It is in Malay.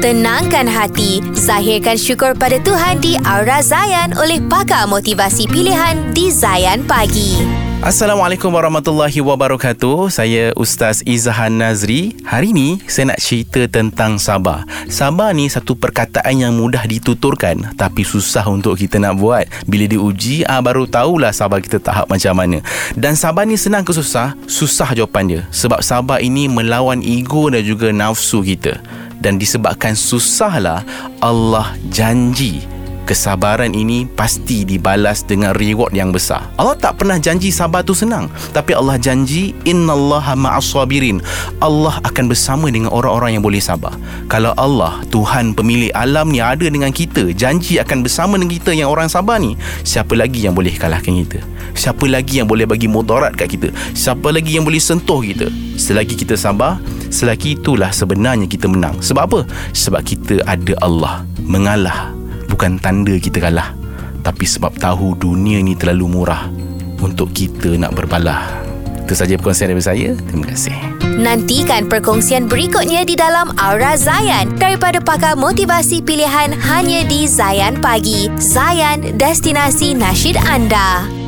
Tenangkan hati, zahirkan syukur pada Tuhan di Aura Zayan oleh pakar motivasi pilihan di Zayan Pagi. Assalamualaikum warahmatullahi wabarakatuh. Saya Ustaz Izahan Nazri. Hari ini saya nak cerita tentang sabar. Sabar ni satu perkataan yang mudah dituturkan tapi susah untuk kita nak buat. Bila diuji, ah baru tahulah sabar kita tahap macam mana. Dan sabar ni senang ke susah? Susah jawapan dia. Sebab sabar ini melawan ego dan juga nafsu kita. Dan disebabkan susahlah Allah janji kesabaran ini pasti dibalas dengan reward yang besar. Allah tak pernah janji sabar tu senang, tapi Allah janji innallaha ma'as-sabirin. Allah akan bersama dengan orang-orang yang boleh sabar. Kalau Allah, Tuhan pemilik alam ni ada dengan kita, janji akan bersama dengan kita yang orang sabar ni, siapa lagi yang boleh kalahkan kita? Siapa lagi yang boleh bagi mudarat kat kita? Siapa lagi yang boleh sentuh kita? Selagi kita sabar, selagi itulah sebenarnya kita menang. Sebab apa? Sebab kita ada Allah mengalah bukan tanda kita kalah tapi sebab tahu dunia ni terlalu murah untuk kita nak berbalah. Itu saja perkongsian daripada saya. Terima kasih. Nantikan perkongsian berikutnya di dalam Aura Zayan daripada pakar motivasi pilihan hanya di Zayan Pagi. Zayan, destinasi nasyid anda.